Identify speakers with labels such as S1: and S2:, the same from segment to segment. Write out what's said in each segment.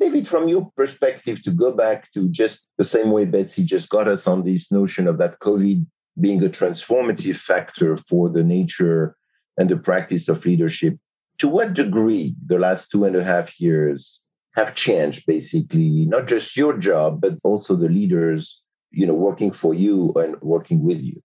S1: David, from your perspective, to go back to just the same way Betsy just got us on this notion of that COVID being a transformative factor for the nature and the practice of leadership, to what degree the last two and a half years have changed basically not just your job but also the leaders you know working for you and working with you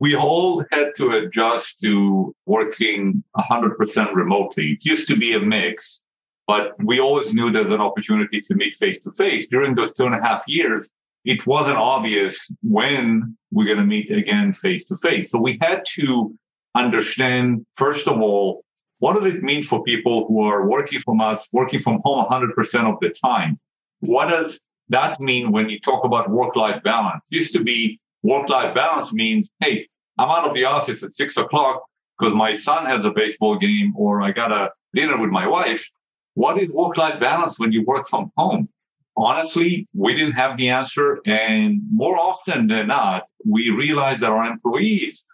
S2: we all had to adjust to working 100% remotely. It used to be a mix, but we always knew there's an opportunity to meet face to face. During those two and a half years, it wasn't obvious when we're going to meet again face to face. So we had to understand, first of all, what does it mean for people who are working from us, working from home 100% of the time? What does that mean when you talk about work life balance? It used to be work life balance means, hey, I'm out of the office at six o'clock because my son has a baseball game or I got a dinner with my wife. What is work life balance when you work from home? Honestly, we didn't have the answer. And more often than not, we realized that our employees,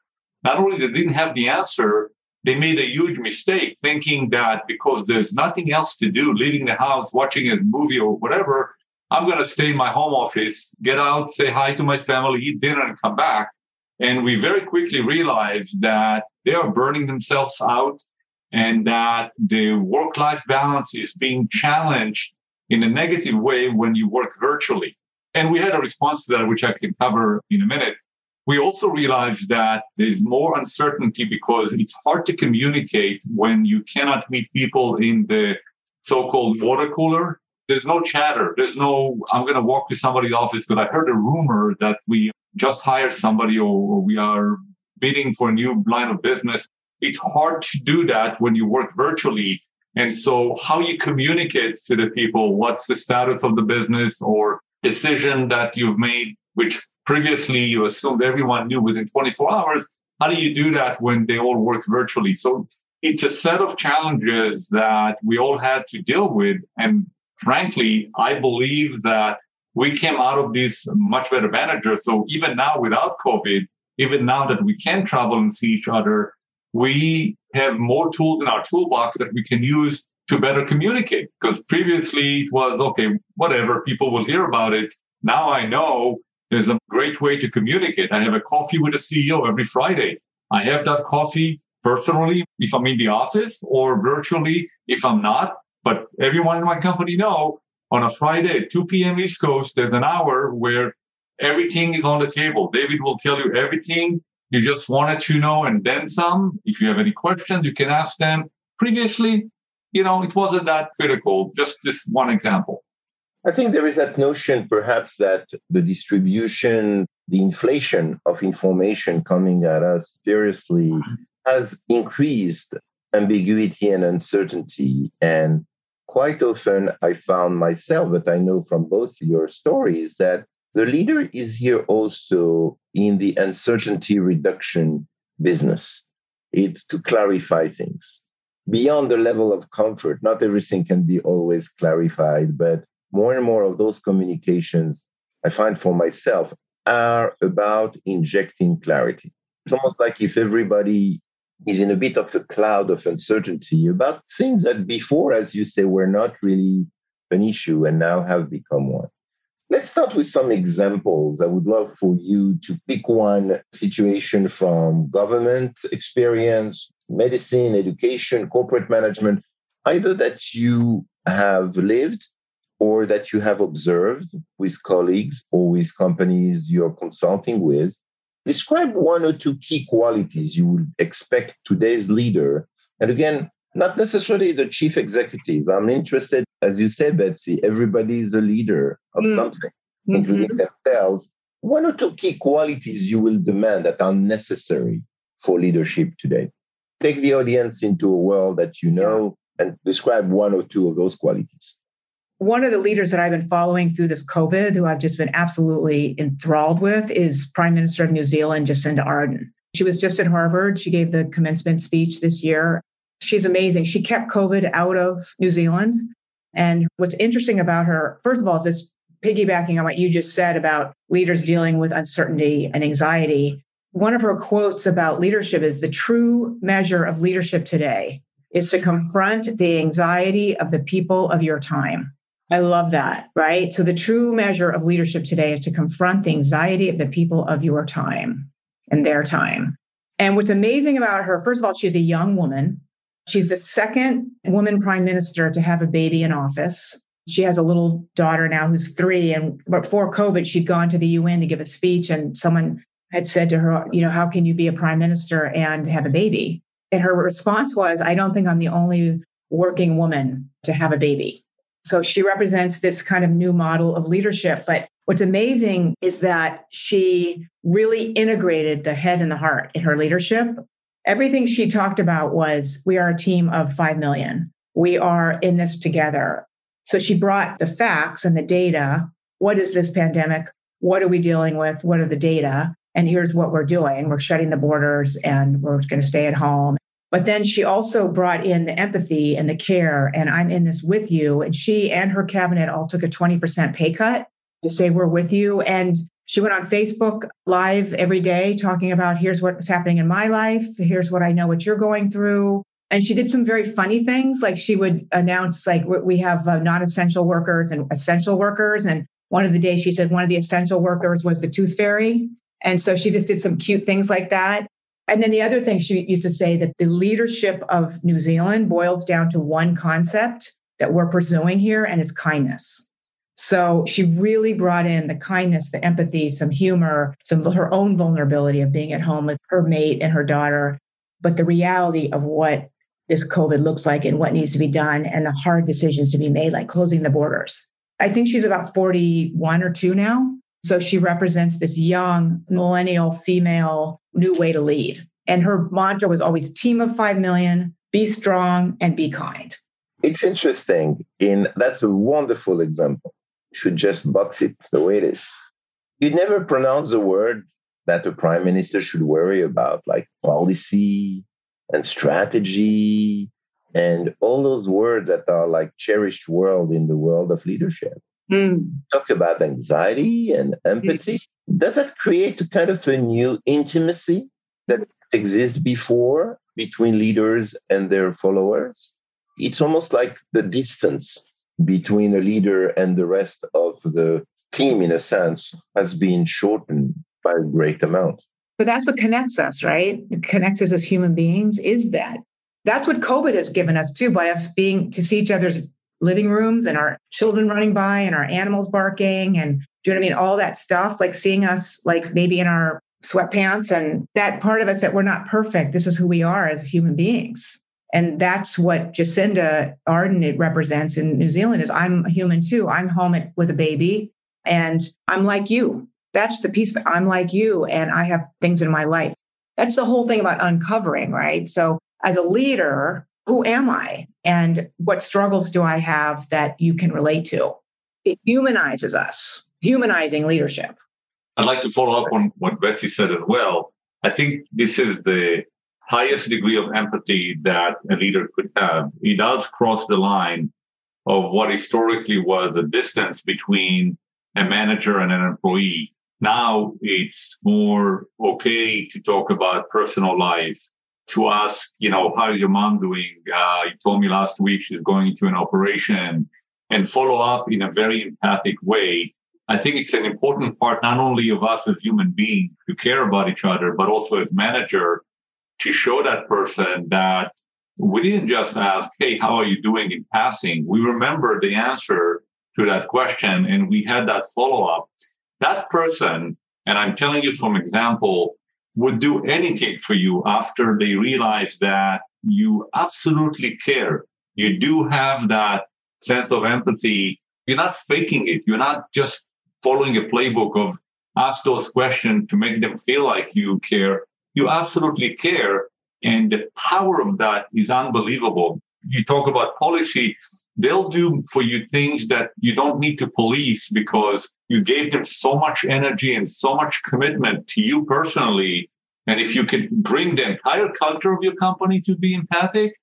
S2: not only they didn't have the answer, they made a huge mistake thinking that because there's nothing else to do, leaving the house, watching a movie or whatever, I'm going to stay in my home office, get out, say hi to my family, eat dinner, and come back. And we very quickly realized that they are burning themselves out and that the work life balance is being challenged in a negative way when you work virtually. And we had a response to that, which I can cover in a minute. We also realized that there's more uncertainty because it's hard to communicate when you cannot meet people in the so-called water cooler there's no chatter. There's no, I'm going to walk to somebody's office because I heard a rumor that we just hired somebody or we are bidding for a new line of business. It's hard to do that when you work virtually. And so how you communicate to the people, what's the status of the business or decision that you've made, which previously you assumed everyone knew within 24 hours. How do you do that when they all work virtually? So it's a set of challenges that we all had to deal with. And frankly, I believe that we came out of this much better manager. So even now without COVID, even now that we can travel and see each other, we have more tools in our toolbox that we can use to better communicate. Because previously it was, okay, whatever, people will hear about it. Now I know there's a great way to communicate. I have a coffee with a CEO every Friday. I have that coffee personally if I'm in the office or virtually if I'm not. But everyone in my company know on a Friday at 2 p.m. East Coast, there's an hour where everything is on the table. David will tell you everything you just wanted to know and then some. If you have any questions, you can ask them. Previously, you know, it wasn't that critical. Just this one example.
S1: I think there is that notion, perhaps, that the distribution, the inflation of information coming at us seriously has increased ambiguity and uncertainty. And quite often I found myself, but I know from both your stories, that the leader is here also in the uncertainty reduction business. It's to clarify things beyond the level of comfort. Not everything can be always clarified, but more and more of those communications I find for myself are about injecting clarity. It's almost like if everybody is in a bit of a cloud of uncertainty about things that before, as you say, were not really an issue and now have become one. Let's start with some examples. I would love for you to pick one situation from government experience, medicine, education, corporate management, either that you have lived or that you have observed with colleagues or with companies you're consulting with Describe one or two key qualities you would expect today's leader. And again, not necessarily the chief executive. I'm interested, as you say, Betsy, everybody is a leader of mm. something, mm-hmm. including themselves. One or two key qualities you will demand that are necessary for leadership today. Take the audience into a world that you know and describe one or two of those qualities
S3: one of the leaders that I've been following through this COVID, who I've just been absolutely enthralled with, is Prime Minister of New Zealand, Jacinda Ardern. She was just at Harvard. She gave the commencement speech this year. She's amazing. She kept COVID out of New Zealand. And what's interesting about her, first of all, just piggybacking on what you just said about leaders dealing with uncertainty and anxiety, one of her quotes about leadership is the true measure of leadership today is to confront the anxiety of the people of your time. I love that, right? So the true measure of leadership today is to confront the anxiety of the people of your time and their time. And what's amazing about her, first of all, she's a young woman. She's the second woman prime minister to have a baby in office. She has a little daughter now who's three. And before COVID, she'd gone to the UN to give a speech, and someone had said to her, You know, how can you be a prime minister and have a baby? And her response was, I don't think I'm the only working woman to have a baby. So she represents this kind of new model of leadership. But what's amazing is that she really integrated the head and the heart in her leadership. Everything she talked about was we are a team of 5 million. We are in this together. So she brought the facts and the data. What is this pandemic? What are we dealing with? What are the data? And here's what we're doing. We're shutting the borders and we're going to stay at home but then she also brought in the empathy and the care, and I'm in this with you. And she and her cabinet all took a 20% pay cut to say, We're with you. And she went on Facebook Live every day talking about here's what's happening in my life, here's what I know what you're going through. And she did some very funny things, like she would announce, like, we have uh, non essential workers and essential workers. And one of the days she said one of the essential workers was the tooth fairy. And so she just did some cute things like that. And then the other thing she used to say that the leadership of New Zealand boils down to one concept that we're pursuing here, and it's kindness. So she really brought in the kindness, the empathy, some humor, some her own vulnerability of being at home with her mate and her daughter, but the reality of what this COVID looks like and what needs to be done and the hard decisions to be made, like closing the borders. I think she's about 41 or two now. So she represents this young millennial female new way to lead. And her mantra was always team of 5 million, be strong and be kind.
S1: It's interesting. In that's a wonderful example. Should just box it the way it is. You never pronounce the word that the prime minister should worry about, like policy and strategy and all those words that are like cherished world in the world of leadership. Mm. Talk about anxiety and empathy. Mm. Does that create a kind of a new intimacy that exists before between leaders and their followers? It's almost like the distance between a leader and the rest of the team, in a sense, has been shortened by a great amount.
S3: But that's what connects us, right? It connects us as human beings is that. That's what COVID has given us too, by us being to see each other's living rooms and our children running by and our animals barking and do you know what I mean? All that stuff, like seeing us like maybe in our sweatpants and that part of us that we're not perfect. This is who we are as human beings. And that's what Jacinda Ardern it represents in New Zealand is I'm a human too. I'm home at, with a baby and I'm like you. That's the piece that I'm like you and I have things in my life. That's the whole thing about uncovering, right? So as a leader, who am I? And what struggles do I have that you can relate to? It humanizes us, humanizing leadership.
S2: I'd like to follow up on what Betsy said as well. I think this is the highest degree of empathy that a leader could have. He does cross the line of what historically was a distance between a manager and an employee. Now it's more okay to talk about personal life to ask, you know, how is your mom doing? Uh, you told me last week she's going into an operation and follow up in a very empathic way. I think it's an important part, not only of us as human beings who care about each other, but also as manager to show that person that we didn't just ask, Hey, how are you doing in passing? We remember the answer to that question and we had that follow up. That person, and I'm telling you from example, would do anything for you after they realize that you absolutely care. You do have that sense of empathy. You're not faking it. You're not just following a playbook of ask those questions to make them feel like you care. You absolutely care. And the power of that is unbelievable. You talk about policy they'll do for you things that you don't need to police because you gave them so much energy and so much commitment to you personally. And if you can bring the entire culture of your company to be empathic,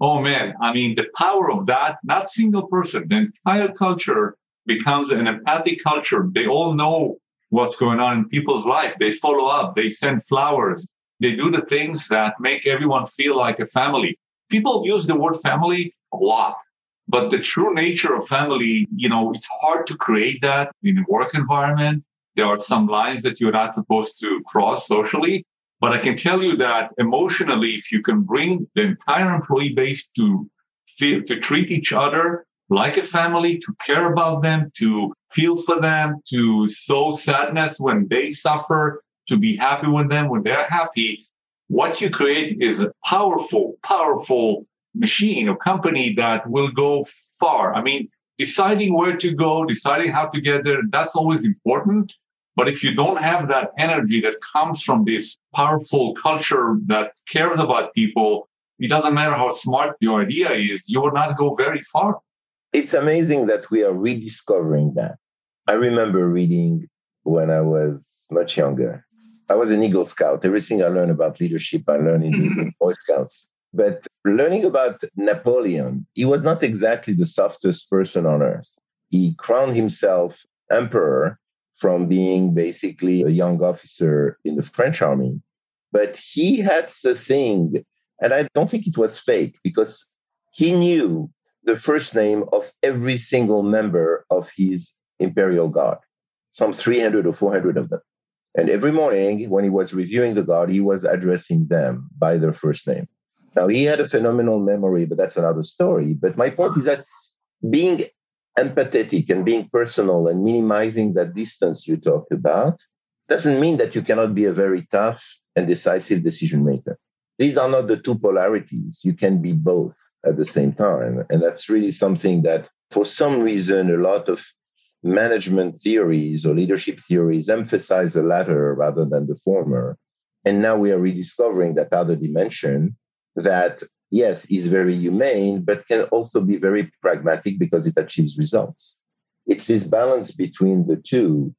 S2: oh man, I mean, the power of that, not single person, the entire culture becomes an empathic culture. They all know what's going on in people's life. They follow up, they send flowers, they do the things that make everyone feel like a family. People use the word family a lot But the true nature of family, you know, it's hard to create that in a work environment. There are some lines that you're not supposed to cross socially. But I can tell you that emotionally, if you can bring the entire employee base to feel, to treat each other like a family, to care about them, to feel for them, to sow sadness when they suffer, to be happy with them when they're happy, what you create is a powerful, powerful machine or company that will go far. I mean, deciding where to go, deciding how to get there, that's always important. But if you don't have that energy that comes from this powerful culture that cares about people, it doesn't matter how smart your idea is, you will not go very far.
S1: It's amazing that we are rediscovering that. I remember reading when I was much younger. I was an Eagle Scout. Everything I learned about leadership, I learned in the mm-hmm. Boy Scouts. But learning about Napoleon, he was not exactly the softest person on earth. He crowned himself emperor from being basically a young officer in the French army. But he had a thing, and I don't think it was fake because he knew the first name of every single member of his imperial guard, some 300 or 400 of them. And every morning when he was reviewing the guard, he was addressing them by their first name. Now, he had a phenomenal memory, but that's another story. But my point is that being empathetic and being personal and minimizing that distance you talk about doesn't mean that you cannot be a very tough and decisive decision maker. These are not the two polarities. You can be both at the same time. And that's really something that, for some reason, a lot of management theories or leadership theories emphasize the latter rather than the former. And now we are rediscovering that other dimension that yes, is very humane, but can also be very pragmatic because it achieves results. It's this balance between the two